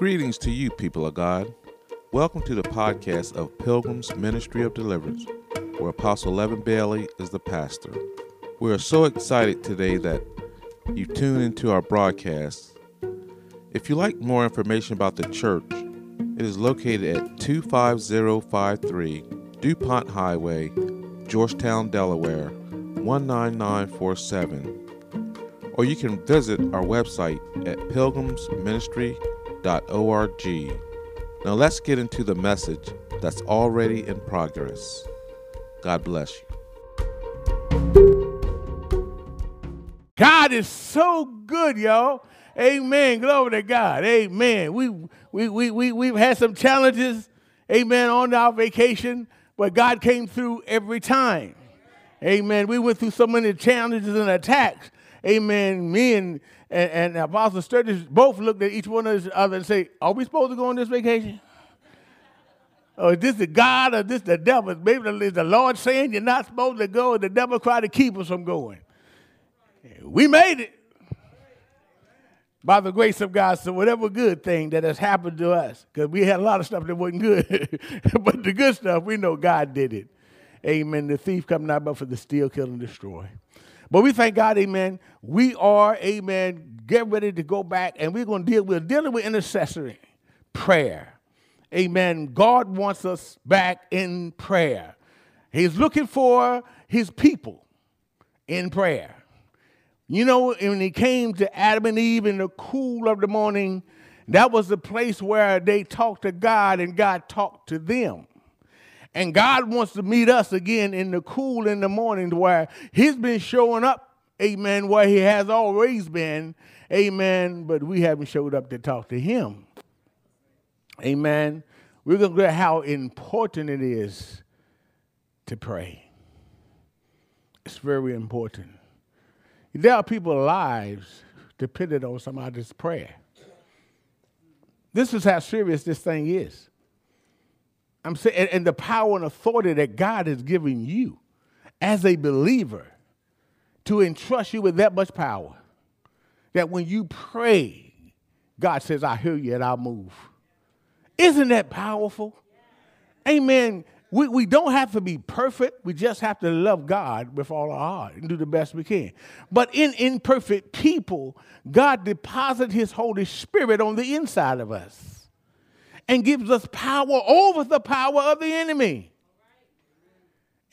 Greetings to you, people of God. Welcome to the podcast of Pilgrim's Ministry of Deliverance, where Apostle Levin Bailey is the pastor. We are so excited today that you tune into our broadcast. If you like more information about the church, it is located at 25053 DuPont Highway, Georgetown, Delaware 19947. Or you can visit our website at pilgrimsministry.org. Now let's get into the message that's already in progress. God bless you. God is so good, y'all. Amen. Glory to God. Amen. We, we, we, we, we've had some challenges, amen, on our vacation, but God came through every time. Amen. We went through so many challenges and attacks. Amen. Me and, and, and Apostle Sturgis both looked at each one of each other and say, Are we supposed to go on this vacation? Or is this the God or this the devil? Maybe is the Lord saying you're not supposed to go, and the devil tried to keep us from going. We made it by the grace of God. So whatever good thing that has happened to us, because we had a lot of stuff that wasn't good, but the good stuff, we know God did it. Amen. The thief come not but for the steal, kill, and destroy. But we thank God, amen. We are, amen, get ready to go back and we're going to deal, we're dealing with intercessory prayer. Amen. God wants us back in prayer. He's looking for his people in prayer. You know, when he came to Adam and Eve in the cool of the morning, that was the place where they talked to God and God talked to them. And God wants to meet us again in the cool in the morning where He's been showing up, amen, where He has always been, amen, but we haven't showed up to talk to Him. Amen. We're going to at how important it is to pray. It's very important. There are people's lives dependent on somebody's prayer. This is how serious this thing is. I'm saying, and, the power and authority that God has given you as a believer to entrust you with that much power. That when you pray, God says, I hear you and I'll move. Isn't that powerful? Amen. We, we don't have to be perfect. We just have to love God with all our heart and do the best we can. But in imperfect people, God deposits His Holy Spirit on the inside of us and gives us power over the power of the enemy.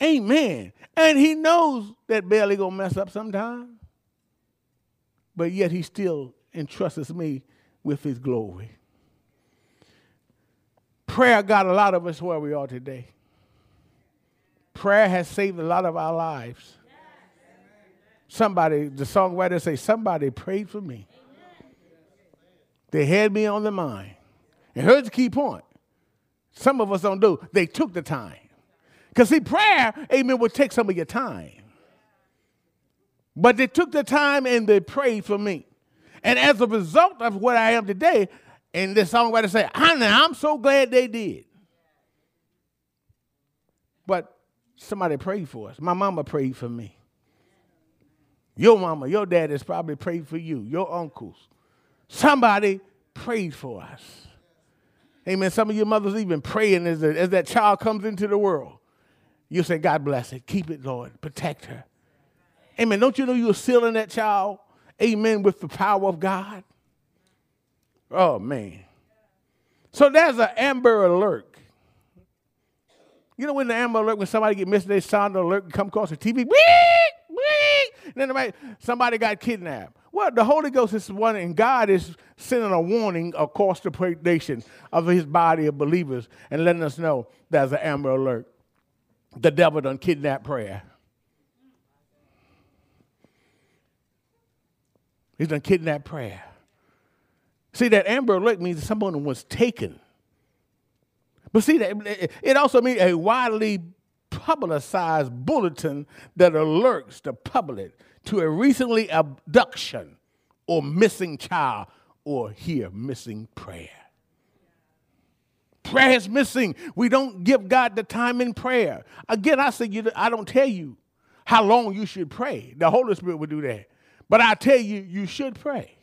Amen. And he knows that Bailey gonna mess up sometime. But yet he still entrusts me with his glory. Prayer got a lot of us where we are today. Prayer has saved a lot of our lives. Somebody, the songwriter say, somebody prayed for me. They had me on the mind. And here's the key point. Some of us don't do. They took the time. Because see, prayer, amen, will take some of your time. But they took the time and they prayed for me. And as a result of what I am today, and the songwriter say, I'm so glad they did. But somebody prayed for us. My mama prayed for me. Your mama, your dad has probably prayed for you, your uncles. Somebody prayed for us. Amen. Some of your mothers even praying as, a, as that child comes into the world. You say, God bless it. Keep it, Lord. Protect her. Amen. Don't you know you're sealing that child? Amen. With the power of God. Oh, man. So there's an Amber Alert. You know when the Amber Alert, when somebody get missing, they sound alert and come across the TV. Wee, wee, and then somebody got kidnapped. Well, the Holy Ghost is one, and God is sending a warning across the nation of his body of believers and letting us know there's an amber alert. The devil done kidnapped prayer. He's done kidnapped prayer. See, that amber alert means someone was taken. But see, that it also means a widely publicized bulletin that alerts the public to a recently abduction or missing child or here missing prayer. Prayer is missing. We don't give God the time in prayer. Again, I say you, I don't tell you how long you should pray. The Holy Spirit will do that. But I tell you, you should pray.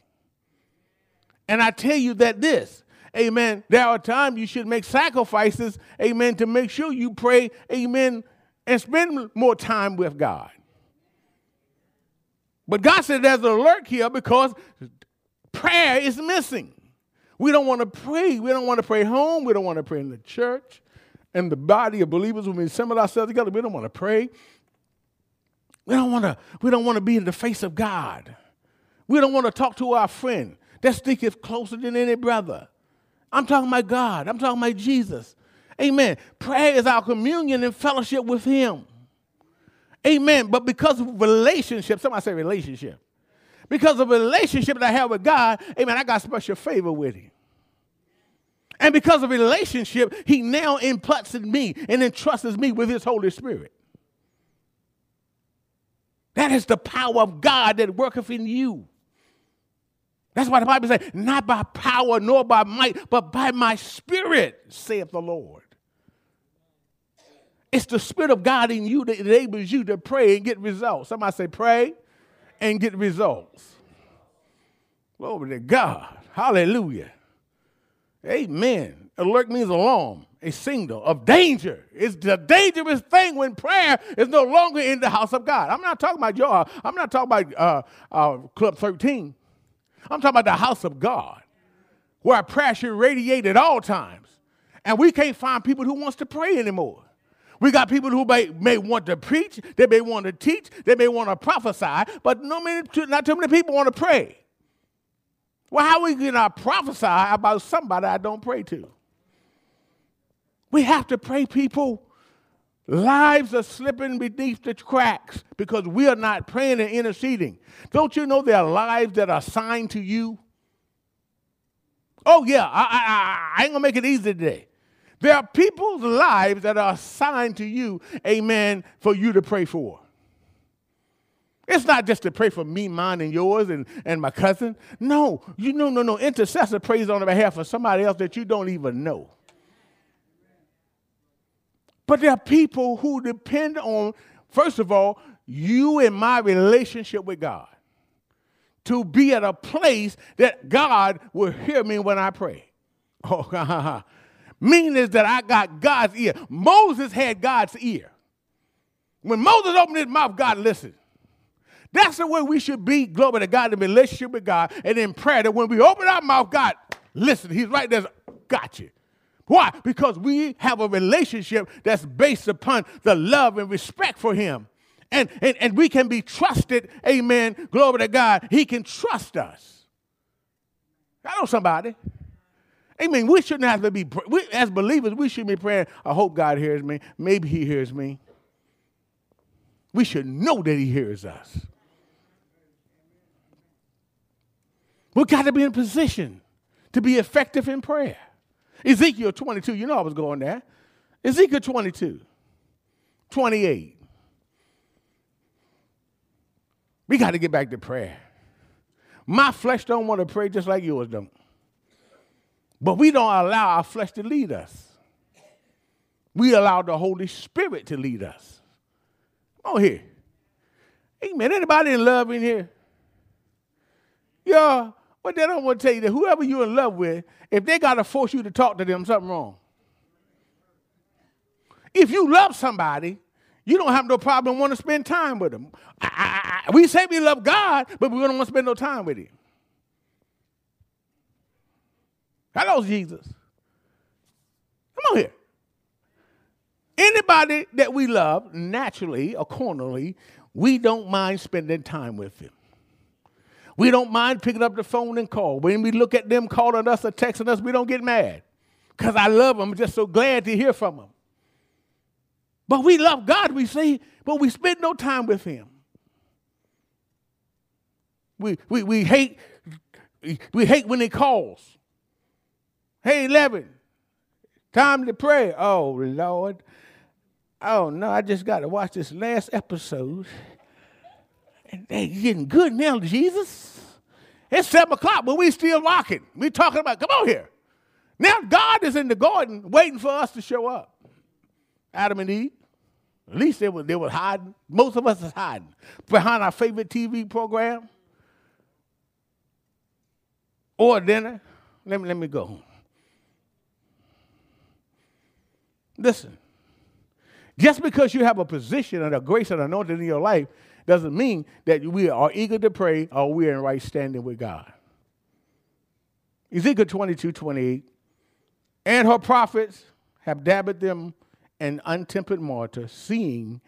And I tell you that this, amen, there are times you should make sacrifices, amen, to make sure you pray, amen, and spend more time with God. But God said there's an alert here because prayer is missing. We don't want to pray. We don't want to pray home. We don't want to pray in the church. And the body of believers, when we assemble ourselves together, we don't want to pray. We don't want to, we don't want to be in the face of God. We don't want to talk to our friend. That stick is closer than any brother. I'm talking about God. I'm talking about Jesus. Amen. Prayer is our communion and fellowship with Him. Amen. But because of relationship, somebody say relationship. Because of relationship that I have with God, amen, I got special favor with Him. And because of relationship, He now imparts in me and entrusts me with His Holy Spirit. That is the power of God that worketh in you. That's why the Bible says, not by power nor by might, but by my spirit, saith the Lord. It's the Spirit of God in you that enables you to pray and get results. Somebody say, pray and get results. Glory to God. Hallelujah. Amen. Alert means alarm, a signal of danger. It's the dangerous thing when prayer is no longer in the house of God. I'm not talking about your, I'm not talking about uh, uh, Club 13. I'm talking about the house of God, where prayer should radiate at all times. And we can't find people who wants to pray anymore. We got people who may, may want to preach, they may want to teach, they may want to prophesy, but no many, not too many people want to pray. Well, how are we can I prophesy about somebody I don't pray to? We have to pray, people. Lives are slipping beneath the cracks because we are not praying and interceding. Don't you know there are lives that are assigned to you? Oh, yeah, I, I, I ain't gonna make it easy today. There are people's lives that are assigned to you, amen, for you to pray for. It's not just to pray for me, mine, and yours, and, and my cousin. No, you know, no, no. Intercessor prays on behalf of somebody else that you don't even know. But there are people who depend on, first of all, you and my relationship with God to be at a place that God will hear me when I pray. Oh, Meaning is that I got God's ear. Moses had God's ear. When Moses opened his mouth, God listened. That's the way we should be, glory to God, in relationship with God, and in prayer. That when we open our mouth, God, listen, He's right there, got you. Why? Because we have a relationship that's based upon the love and respect for Him. And, and, and we can be trusted, amen, glory to God. He can trust us. I know somebody. Amen. We shouldn't have to be, we, as believers, we should be praying, I hope God hears me. Maybe He hears me. We should know that He hears us. We've got to be in position to be effective in prayer. Ezekiel 22, you know I was going there. Ezekiel 22, 28. We got to get back to prayer. My flesh don't want to pray just like yours don't. But we don't allow our flesh to lead us. We allow the Holy Spirit to lead us. Come on here. Amen. Anybody in love in here? Yeah. But then I want to tell you that whoever you're in love with, if they got to force you to talk to them, something wrong. If you love somebody, you don't have no problem want to spend time with them. I, I, we say we love God, but we don't want to spend no time with him. Hello, Jesus. Come on here. Anybody that we love, naturally, accordingly, we don't mind spending time with him. We don't mind picking up the phone and call. When we look at them calling us or texting us, we don't get mad because I love them. I'm just so glad to hear from them. But we love God, we see, but we spend no time with Him. We, we, we hate we hate when He calls. Hey, 11, time to pray. Oh, Lord. Oh, no, I just got to watch this last episode. And they getting good now, Jesus. It's seven o'clock, but we still rocking. We talking about, come on here. Now God is in the garden waiting for us to show up. Adam and Eve. At least they were, they were hiding. Most of us is hiding behind our favorite TV program or dinner. Let me, let me go. Listen, just because you have a position and a grace and anointing in your life doesn't mean that we are eager to pray or we're in right standing with God. Ezekiel 22, 28. And her prophets have dabbed them in untempered mortar, seeing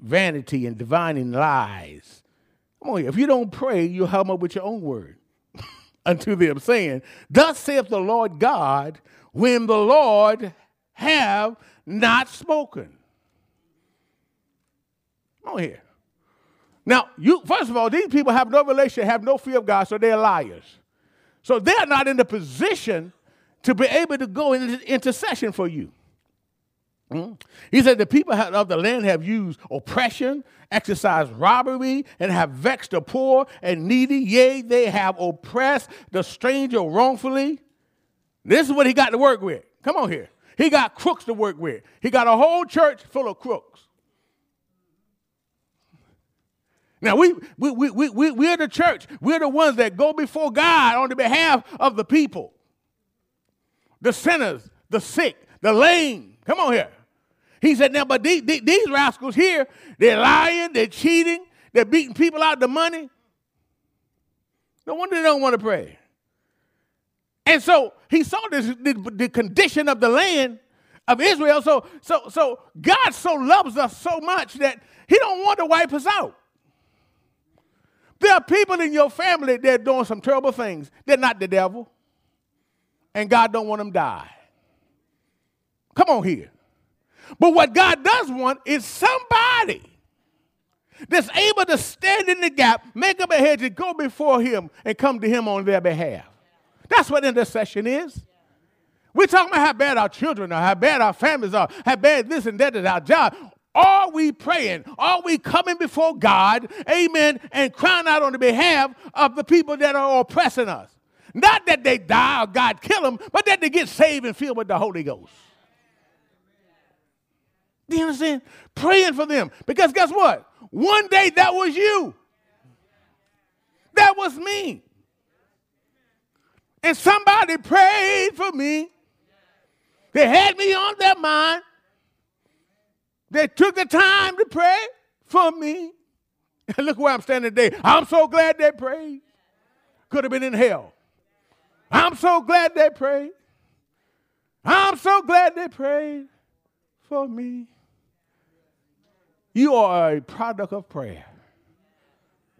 vanity and divining lies. Come on, if you don't pray, you'll come up with your own word unto them, saying, Thus saith the Lord God, when the Lord have not spoken. Come on here. Now, you first of all, these people have no relation, have no fear of God, so they're liars. So they're not in the position to be able to go into intercession for you. Hmm? He said the people of the land have used oppression, exercised robbery, and have vexed the poor and needy. Yea, they have oppressed the stranger wrongfully. This is what he got to work with. Come on here. He got crooks to work with. He got a whole church full of crooks. Now, we, we, we, we, we're the church. We're the ones that go before God on the behalf of the people the sinners, the sick, the lame. Come on here. He said, now, but these, these rascals here, they're lying, they're cheating, they're beating people out the money. No wonder they don't want to pray. And so he saw this, the, the condition of the land of Israel. So, so, so God so loves us so much that he don't want to wipe us out. There are people in your family that are doing some terrible things. They're not the devil. And God don't want them die. Come on here. But what God does want is somebody that's able to stand in the gap, make up a hedge, and go before Him and come to Him on their behalf. That's what intercession is. We're talking about how bad our children are, how bad our families are, how bad this and that is our job. Are we praying? Are we coming before God, amen, and crying out on the behalf of the people that are oppressing us? Not that they die or God kill them, but that they get saved and filled with the Holy Ghost. Do you understand? Praying for them. Because guess what? One day that was you. That was me. And somebody prayed for me. They had me on their mind. They took the time to pray for me. And look where I'm standing today. I'm so glad they prayed. Could have been in hell. I'm so glad they prayed. I'm so glad they prayed for me. You are a product of prayer.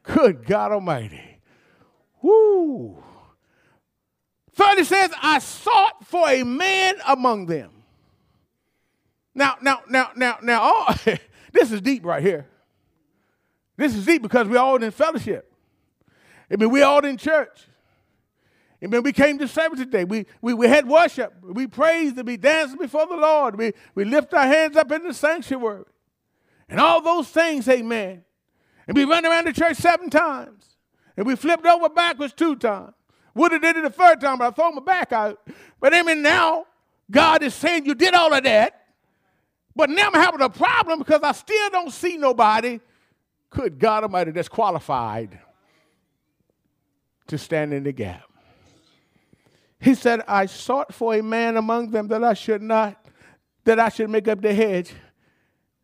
Good God Almighty. Woo. 30 says, I sought for a man among them. Now, now, now, now, now, oh, this is deep right here. This is deep because we're all in fellowship. I mean, we're all in church. I mean, we came to service today. We, we, we had worship. We praised and we danced before the Lord. We, we lift our hands up in the sanctuary and all those things, amen. And we run around the church seven times. And we flipped over backwards two times. Would have did it the third time, but I throw my back out. But I mean, now God is saying you did all of that. But now I'm having a problem because I still don't see nobody, could God Almighty, that's qualified to stand in the gap. He said, I sought for a man among them that I should not, that I should make up the hedge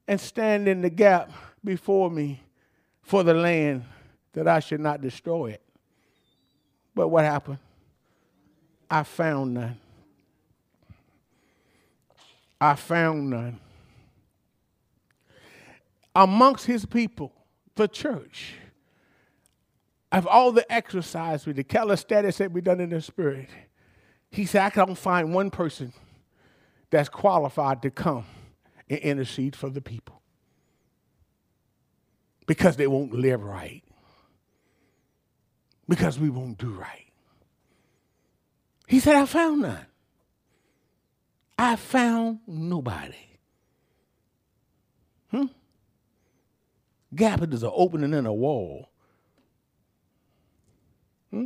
and stand in the gap before me for the land that I should not destroy it. But what happened? I found none. I found none. Amongst his people, the church, of all the exercise with the calisthenics that we done in the spirit, he said, I can't find one person that's qualified to come and intercede for the people because they won't live right, because we won't do right. He said, I found none. I found nobody. Hmm? Gap is an opening in a wall. Hmm?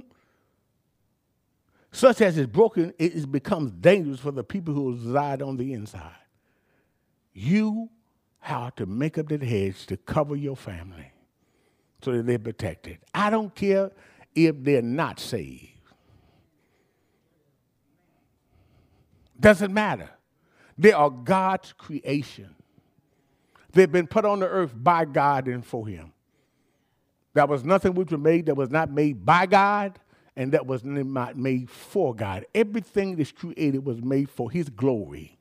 Such as is broken, it becomes dangerous for the people who reside on the inside. You have to make up that hedge to cover your family so that they're protected. I don't care if they're not saved. Doesn't matter. They are God's creation. They've been put on the earth by God and for Him. There was nothing which was made that was not made by God and that was not made for God. Everything that's created was made for His glory.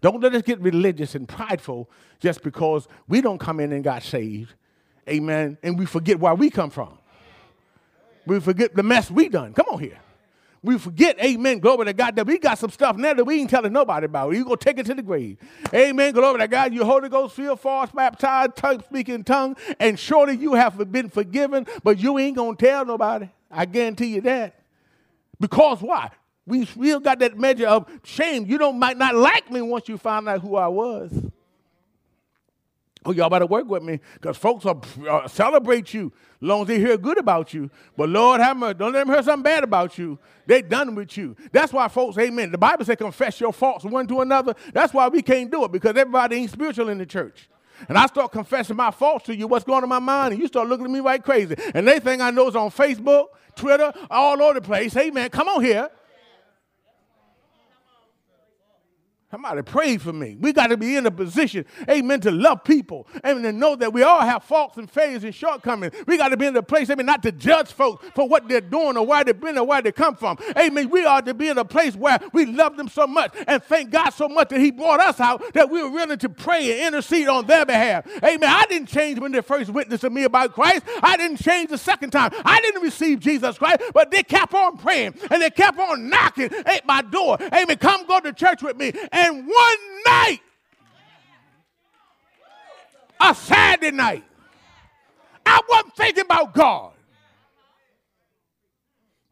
Don't let us get religious and prideful just because we don't come in and got saved. Amen. And we forget where we come from. We forget the mess we done. Come on here. We forget, amen, glory to God, that we got some stuff now that we ain't telling nobody about. You gonna take it to the grave. Amen, glory to God. You Holy Ghost filled, false baptized, tongue speaking tongue, and surely you have been forgiven, but you ain't gonna tell nobody. I guarantee you that. Because why? We still got that measure of shame. You don't might not like me once you find out who I was. Oh, y'all better work with me because folks will uh, celebrate you as long as they hear good about you. But Lord have mercy, don't let them hear something bad about you. They done with you. That's why folks, amen. The Bible says confess your faults one to another. That's why we can't do it because everybody ain't spiritual in the church. And I start confessing my faults to you, what's going on in my mind, and you start looking at me like crazy. And they think I know it's on Facebook, Twitter, all over the place. Hey, man, come on here. Somebody pray for me. We got to be in a position, amen, to love people and to know that we all have faults and failures and shortcomings. We got to be in a place, amen, not to judge folks for what they're doing or where they've been or where they come from. Amen. We ought to be in a place where we love them so much and thank God so much that He brought us out that we were willing to pray and intercede on their behalf. Amen. I didn't change when they first witnessed to me about Christ. I didn't change the second time. I didn't receive Jesus Christ, but they kept on praying and they kept on knocking at my door. Amen. Come go to church with me. And one night, a Saturday night, I wasn't thinking about God.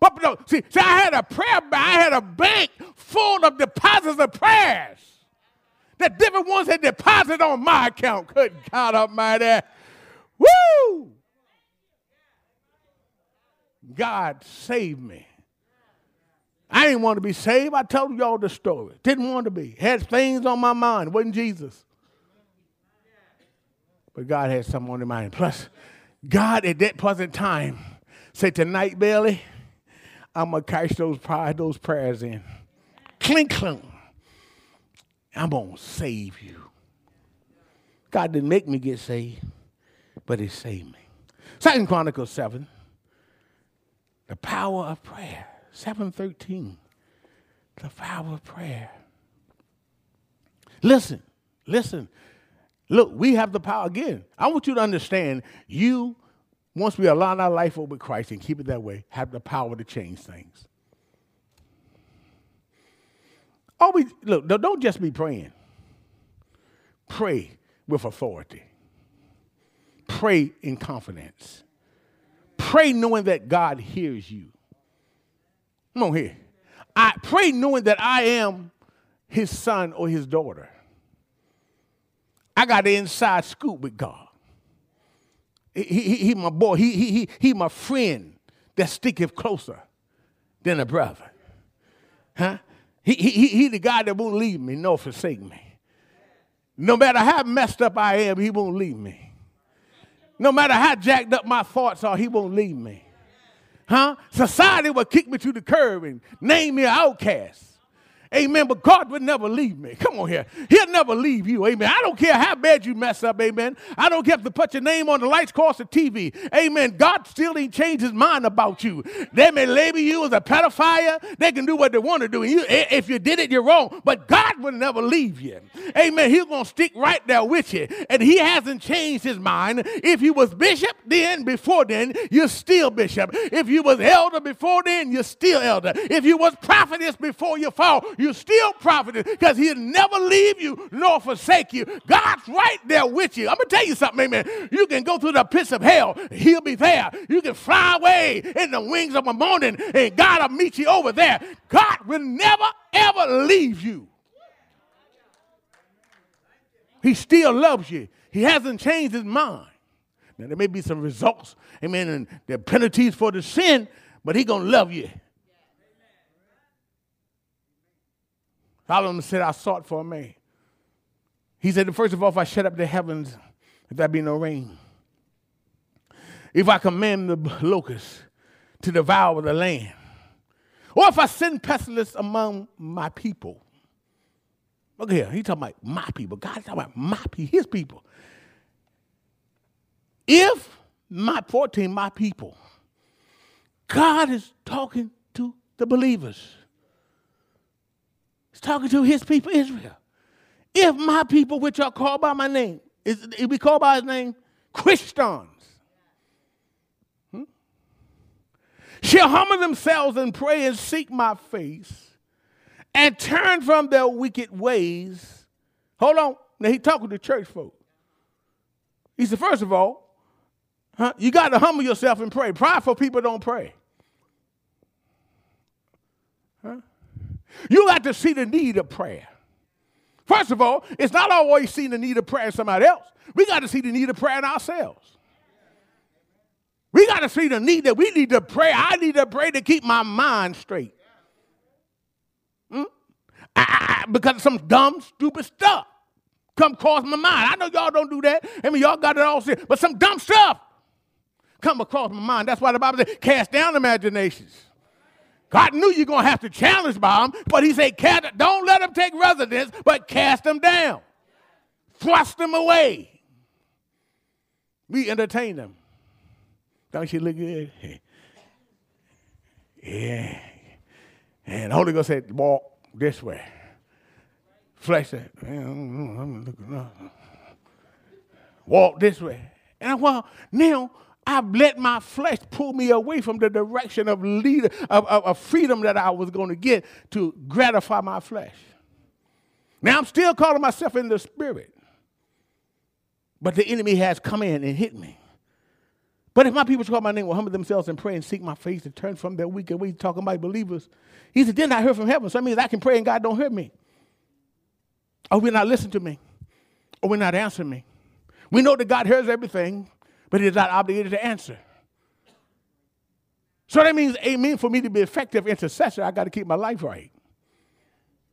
But no, see, see, I had a prayer bank, I had a bank full of deposits of prayers that different ones had deposited on my account. Good God Almighty. Woo! God saved me. I didn't want to be saved. I told y'all the story. Didn't want to be. Had things on my mind. Wasn't Jesus. But God had something on his mind. Plus, God at that present time said, Tonight, Billy, I'm going to cash those, those prayers in. Clink, clink. I'm going to save you. God didn't make me get saved, but he saved me. Second Chronicles 7, the power of prayer. 713. The power of prayer. Listen, listen. Look, we have the power again. I want you to understand you, once we align our life over with Christ and keep it that way, have the power to change things. Always look, don't just be praying. Pray with authority. Pray in confidence. Pray knowing that God hears you. Come on here. I pray knowing that I am his son or his daughter. I got the inside scoop with God. He, he, he my boy. He, he, he, he my friend that sticketh closer than a brother. Huh? He, he, he the guy that won't leave me nor forsake me. No matter how messed up I am, he won't leave me. No matter how jacked up my thoughts are, he won't leave me. Huh? Society will kick me to the curb and name me an outcast. Amen. But God would never leave me. Come on here. He'll never leave you. Amen. I don't care how bad you mess up. Amen. I don't care if to put your name on the lights cost of TV. Amen. God still ain't changed his mind about you. They may label you as a pedophile. They can do what they want to do. You, if you did it, you're wrong. But God will never leave you. Amen. He's going to stick right there with you. And he hasn't changed his mind. If you was bishop then, before then, you're still bishop. If you was elder before then, you're still elder. If you was prophetess before you fall, you still profiting because he'll never leave you nor forsake you. God's right there with you. I'm going to tell you something, amen. You can go through the pits of hell, he'll be there. You can fly away in the wings of a morning, and God will meet you over there. God will never, ever leave you. He still loves you. He hasn't changed his mind. Now, there may be some results, amen, and there are penalties for the sin, but he's going to love you. Solomon said, I sought for a man. He said, First of all, if I shut up the heavens, if there be no rain, if I command the locusts to devour the land, or if I send pestilence among my people, Look here, he talking about my people. God talking about my people, his people. If my 14, my people, God is talking to the believers. He's talking to his people, Israel. If my people, which are called by my name, is if we call by his name, Christians, hmm? shall humble themselves and pray and seek my face and turn from their wicked ways. Hold on. Now he talking to church folk. He said, first of all, huh, you got to humble yourself and pray. Prideful people don't pray. You got to see the need of prayer. First of all, it's not always seeing the need of prayer in somebody else. We got to see the need of prayer in ourselves. We got to see the need that we need to pray. I need to pray to keep my mind straight. Hmm? I, I, because some dumb, stupid stuff come across my mind. I know y'all don't do that. I mean, y'all got it all set, but some dumb stuff come across my mind. That's why the Bible says, cast down imaginations. God knew you're going to have to challenge by them, but he said, don't let them take residence, but cast them down. Thrust them away. We entertain them. Don't she look good? Yeah. And the Holy Ghost said, walk this way. Flesh said, walk this way. And I, well, now I've let my flesh pull me away from the direction of, leader, of, of, of freedom that I was going to get to gratify my flesh. Now I'm still calling myself in the spirit. But the enemy has come in and hit me. But if my people call my name will humble themselves and pray and seek my face and turn from their wicked ways, talking about believers, he said, then I hear from heaven. So that means I can pray and God don't hear me. Or we're not listening to me. Or we're not answering me. We know that God hears everything, but he's not obligated to answer. So that means, amen, for me to be effective intercessor, I got to keep my life right.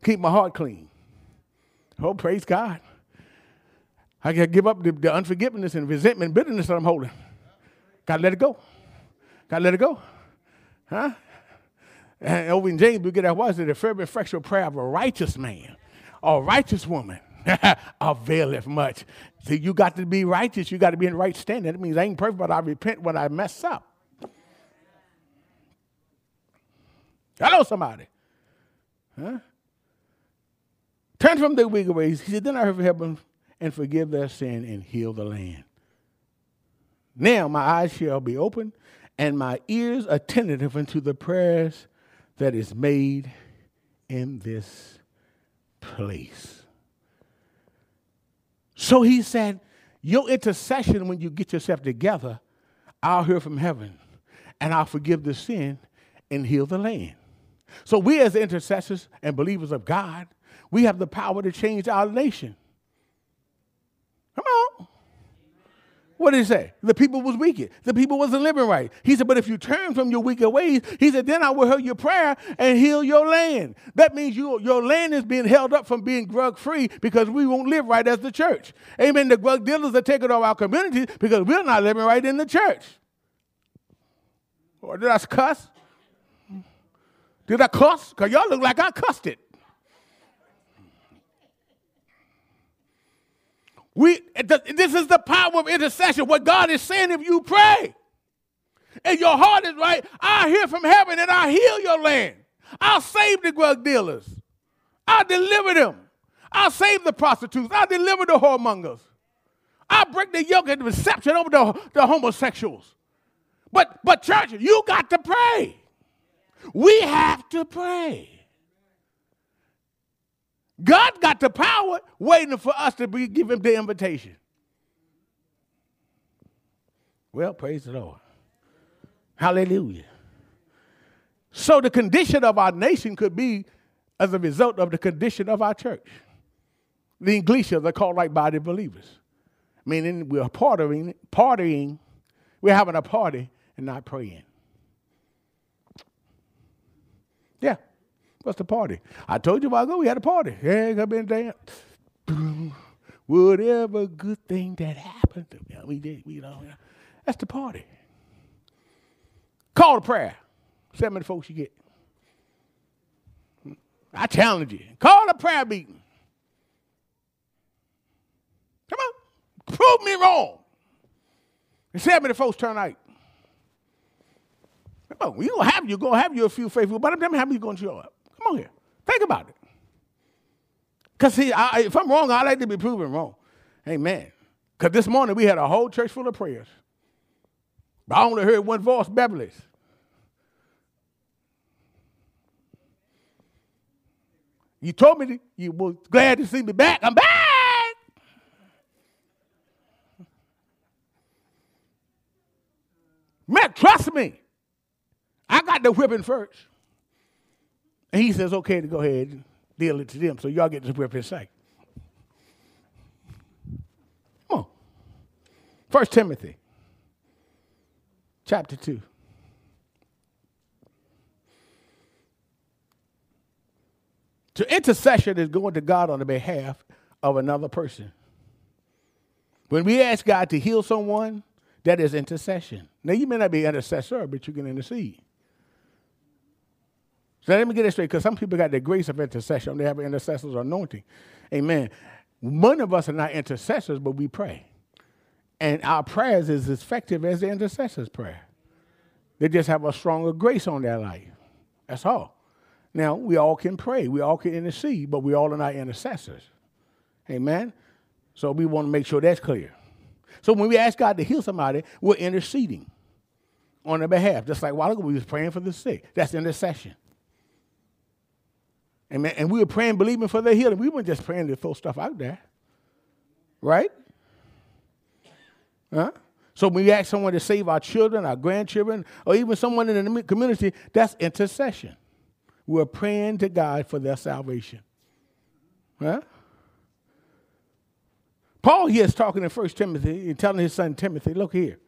Keep my heart clean. Oh, praise God. I got to give up the, the, unforgiveness and resentment and bitterness that I'm holding. Got to let it go. Got to let it go. Huh? And over in James, we get that was it the fervent, effectual prayer of a righteous man or righteous woman availeth much. See, you got to be righteous. You got to be in right standing. That means I ain't perfect, but I repent when I mess up. Hello, somebody. Huh? Turn from their wicked ways. He said, Then I heard from heaven and forgive their sin and heal the land. Now my eyes shall be open and my ears attentive unto the prayers that is made in this place. So he said, Your intercession, when you get yourself together, I'll hear from heaven and I'll forgive the sin and heal the land. So, we as intercessors and believers of God, we have the power to change our nation. Come on. What did he say? The people was wicked. The people wasn't living right. He said, but if you turn from your wicked ways, he said, then I will hear your prayer and heal your land. That means you, your land is being held up from being drug free because we won't live right as the church. Amen. The drug dealers are taking over our communities because we're not living right in the church. Or did I cuss? Did I cuss? Because y'all look like I cussed it. We, this is the power of intercession. What God is saying, if you pray and your heart is right, I hear from heaven and I heal your land. I'll save the drug dealers. I'll deliver them. I'll save the prostitutes. I'll deliver the whoremongers. I'll break the yoke and deception over the, the homosexuals. But, but church, you got to pray. We have to pray. God got the power waiting for us to be, give him the invitation. Well, praise the Lord. Hallelujah. So the condition of our nation could be as a result of the condition of our church. The Iglesia, they're called like body believers. Meaning we're partying, partying, we're having a party and not praying. What's the party? I told you a while ago we had a party. Yeah, ain't been dancing. Whatever good thing that happened, we did. We know that's the party. Call the prayer. See how many folks you get. I challenge you. Call a prayer meeting. Come on, prove me wrong. And see how many folks turn out. Come on, you gonna have you gonna have you a few faithful, but I'm telling you how many gonna show up. Think about it. Cause see, I, if I'm wrong, I like to be proven wrong. Amen. Cause this morning we had a whole church full of prayers, but I only heard one voice, Beverly's. You told me you were glad to see me back. I'm back. Man, trust me. I got the whipping first. And he says, okay to go ahead and deal it to them. So y'all get this whip in sight. Come on. First Timothy chapter 2. To intercession is going to God on the behalf of another person. When we ask God to heal someone, that is intercession. Now, you may not be intercessor, but you can intercede. So let me get this straight, because some people got the grace of intercession. They have an intercessor's anointing. Amen. One of us are not intercessors, but we pray. And our prayers is as effective as the intercessor's prayer. They just have a stronger grace on their life. That's all. Now, we all can pray, we all can intercede, but we all are not intercessors. Amen? So we want to make sure that's clear. So when we ask God to heal somebody, we're interceding on their behalf. Just like while ago, we was praying for the sick. That's intercession. Amen. And we were praying, believing for their healing. We weren't just praying to throw stuff out there. Right? Huh? So when we ask someone to save our children, our grandchildren, or even someone in the community, that's intercession. We're praying to God for their salvation. Huh? Paul here is talking in 1 Timothy and telling his son Timothy, look here.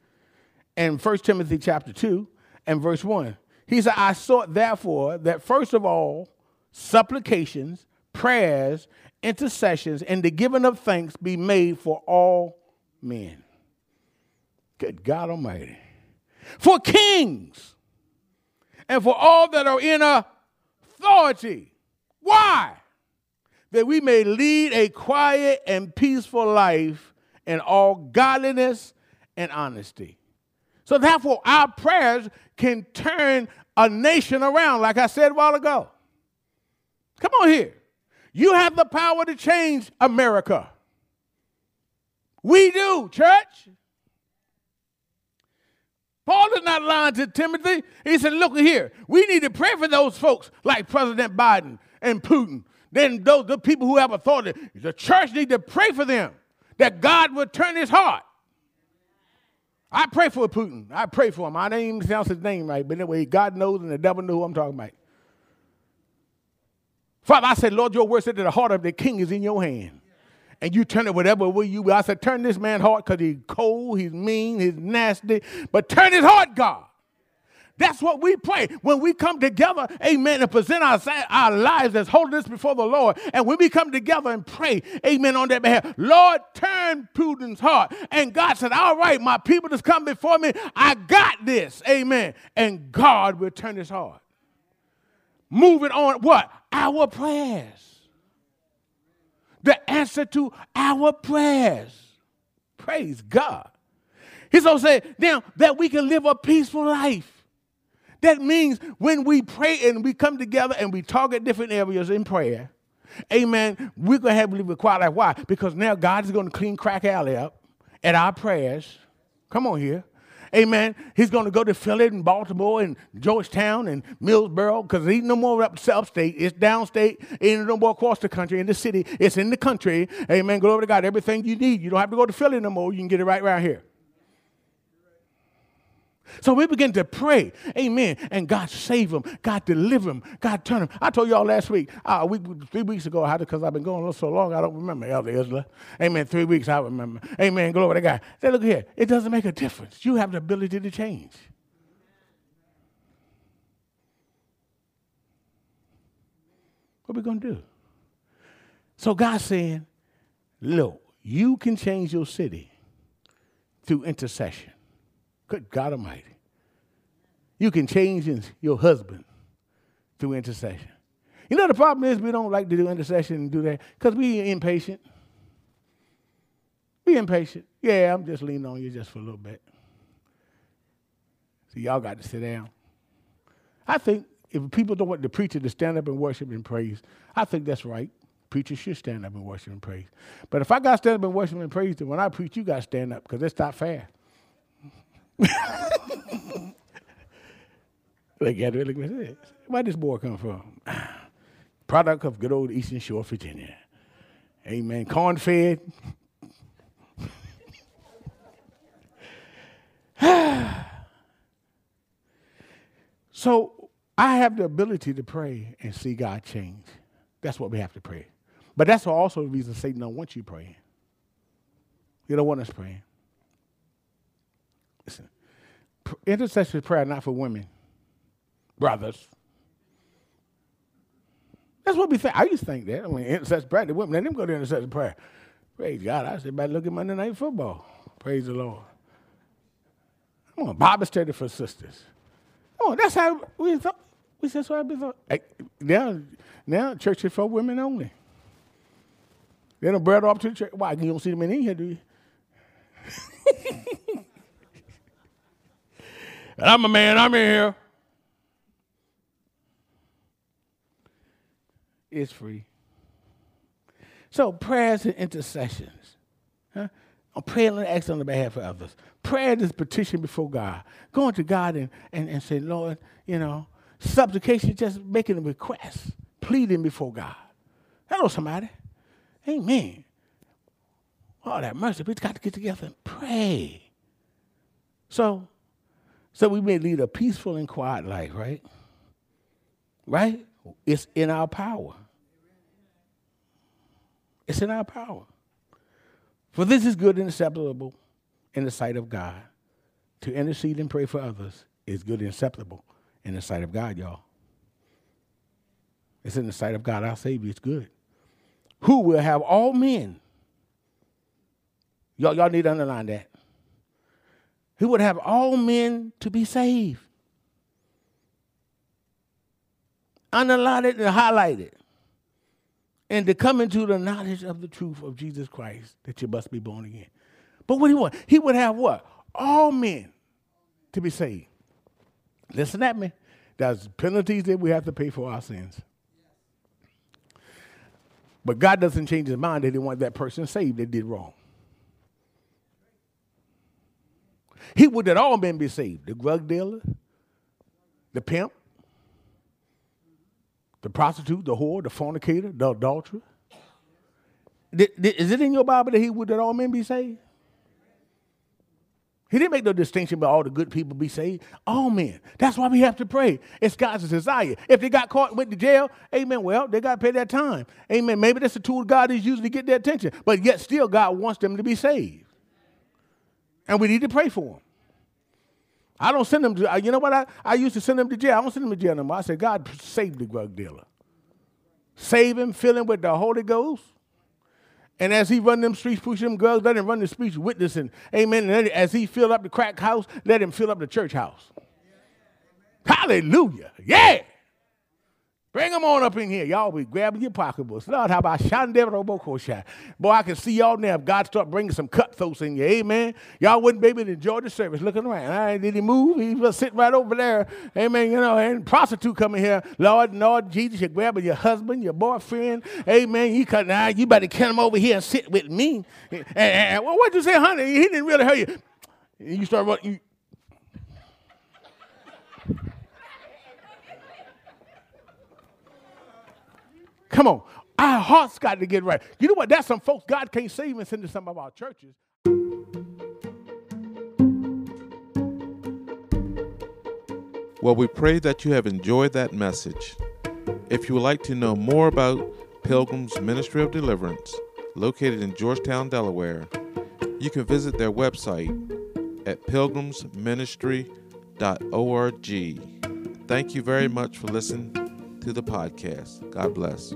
In 1 Timothy chapter 2 and verse 1, he said, I sought therefore that first of all, supplications, prayers, intercessions, and the giving of thanks be made for all men. Good God Almighty. For kings and for all that are in authority. Why? that we may lead a quiet and peaceful life in all godliness and honesty. So, therefore, our prayers can turn a nation around, like I said a while ago. Come on here. You have the power to change America. We do, church. Paul is not lying to Timothy. He said, Look here, we need to pray for those folks like President Biden and Putin then those the people who have authority, the church need to pray for them that God would turn his heart. I pray for Putin. I pray for him. I didn't even pronounce his name right, but anyway, God knows and the devil knows who I'm talking about. Father, I said, Lord, your word said that the heart of the king is in your hand. And you turn it whatever way you will. I said, turn this man heart because he's cold, he's mean, he's nasty. But turn his heart, God. That's what we pray when we come together, amen, and present our, our lives as holiness before the Lord. And when we come together and pray, amen, on that behalf, Lord, turn Putin's heart. And God said, All right, my people that's come before me, I got this, amen. And God will turn his heart. Moving on, what? Our prayers. The answer to our prayers. Praise God. He's also saying now that we can live a peaceful life. That means when we pray and we come together and we target different areas in prayer, amen, we're going to have to live a quiet life. Why? Because now God is going to clean Crack Alley up at our prayers. Come on here. Amen. He's going to go to Philly and Baltimore and Georgetown and Millsboro because ain't no more up upstate. It's downstate. It ain't no more across the country in the city. It's in the country. Amen. Glory to God. Everything you need. You don't have to go to Philly no more. You can get it right around here. So we begin to pray, amen, and God save them, God deliver them, God turn them. I told y'all last week, uh, week three weeks ago, how because I've been going so long, I don't remember, Elder Isla. Amen, three weeks, I remember. Amen, glory to God. Say, look here, it doesn't make a difference. You have the ability to change. What are we going to do? So God's saying, look, you can change your city through intercession. Good God Almighty. You can change your husband through intercession. You know, the problem is we don't like to do intercession and do that because we impatient. Be impatient. Yeah, I'm just leaning on you just for a little bit. So y'all got to sit down. I think if people don't want the preacher to stand up and worship and praise, I think that's right. Preachers should stand up and worship and praise. But if I got to stand up and worship and praise, then when I preach, you got to stand up because it's not fair. It, look at it. Where this boy come from? Product of good old Eastern Shore, Virginia. Amen. Corn fed. so I have the ability to pray and see God change. That's what we have to pray. But that's also the reason Satan don't want you praying. You don't want us praying. Listen, intercessory prayer not for women, brothers. That's what we think. I used to think that. I mean, intercessory prayer, the women, let them go to intercessory prayer. Praise God. I said, better look at Monday Night Football. Praise the Lord. Come on, Bible study for sisters. Come on, that's how we thought. We said, so I be thought. Now, now, church is for women only. They don't bread off to the church. Why? You don't see them in here, do you? I'm a man, I'm in here. It's free. So prayers and intercessions. Huh? I'm praying and asking on the behalf of others. Prayer is petition before God. Going to God and, and, and say, Lord, you know, supplication, just making a request, pleading before God. Hello, somebody. Amen. All that mercy, We've got to get together and pray. So, so we may lead a peaceful and quiet life, right? Right? It's in our power. It's in our power. For this is good and acceptable in the sight of God. To intercede and pray for others is good and acceptable in the sight of God, y'all. It's in the sight of God, our Savior. It's good. Who will have all men. Y'all, y'all need to underline that. Who would have all men to be saved. It and highlight it and to come into the knowledge of the truth of Jesus Christ that you must be born again. But what he want? He would have what? All men to be saved. Listen at me. There's penalties that we have to pay for our sins. But God doesn't change his mind that he want that person saved that did wrong. He would that all men be saved. The drug dealer, the pimp, the prostitute, the whore, the fornicator, the adulterer. Is it in your Bible that he would that all men be saved? He didn't make no distinction about all the good people be saved. All men. That's why we have to pray. It's God's desire. If they got caught and went to jail, amen, well, they got to pay that time. Amen. Maybe that's the tool God is using to get their attention. But yet still God wants them to be saved. And we need to pray for them. I don't send them to, you know what? I, I used to send them to jail. I don't send them to jail anymore. I said, God, save the drug dealer. Save him, fill him with the Holy Ghost. And as he run them streets, push them drugs, let him run the streets witnessing. Amen. And as he fill up the crack house, let him fill up the church house. Hallelujah. Yeah. Bring them on up in here. Y'all be grabbing your pocketbooks. Lord, how about Shandebro Boy, I can see y'all now if God start bringing some cutthroats in you. Amen. Y'all wouldn't be able to enjoy the service looking around. Right, did he move? He was sitting right over there. Amen. You know, and prostitute coming here. Lord, Lord Jesus, you're grabbing your husband, your boyfriend. Amen. You cut now. You better him over here and sit with me. And, and, and well, what'd you say, honey? He didn't really hear you. You start running. Come on. Our hearts got to get right. You know what? That's some folks God can't save and send to some of our churches. Well, we pray that you have enjoyed that message. If you would like to know more about Pilgrim's Ministry of Deliverance, located in Georgetown, Delaware, you can visit their website at pilgrimsministry.org. Thank you very much for listening to the podcast. God bless.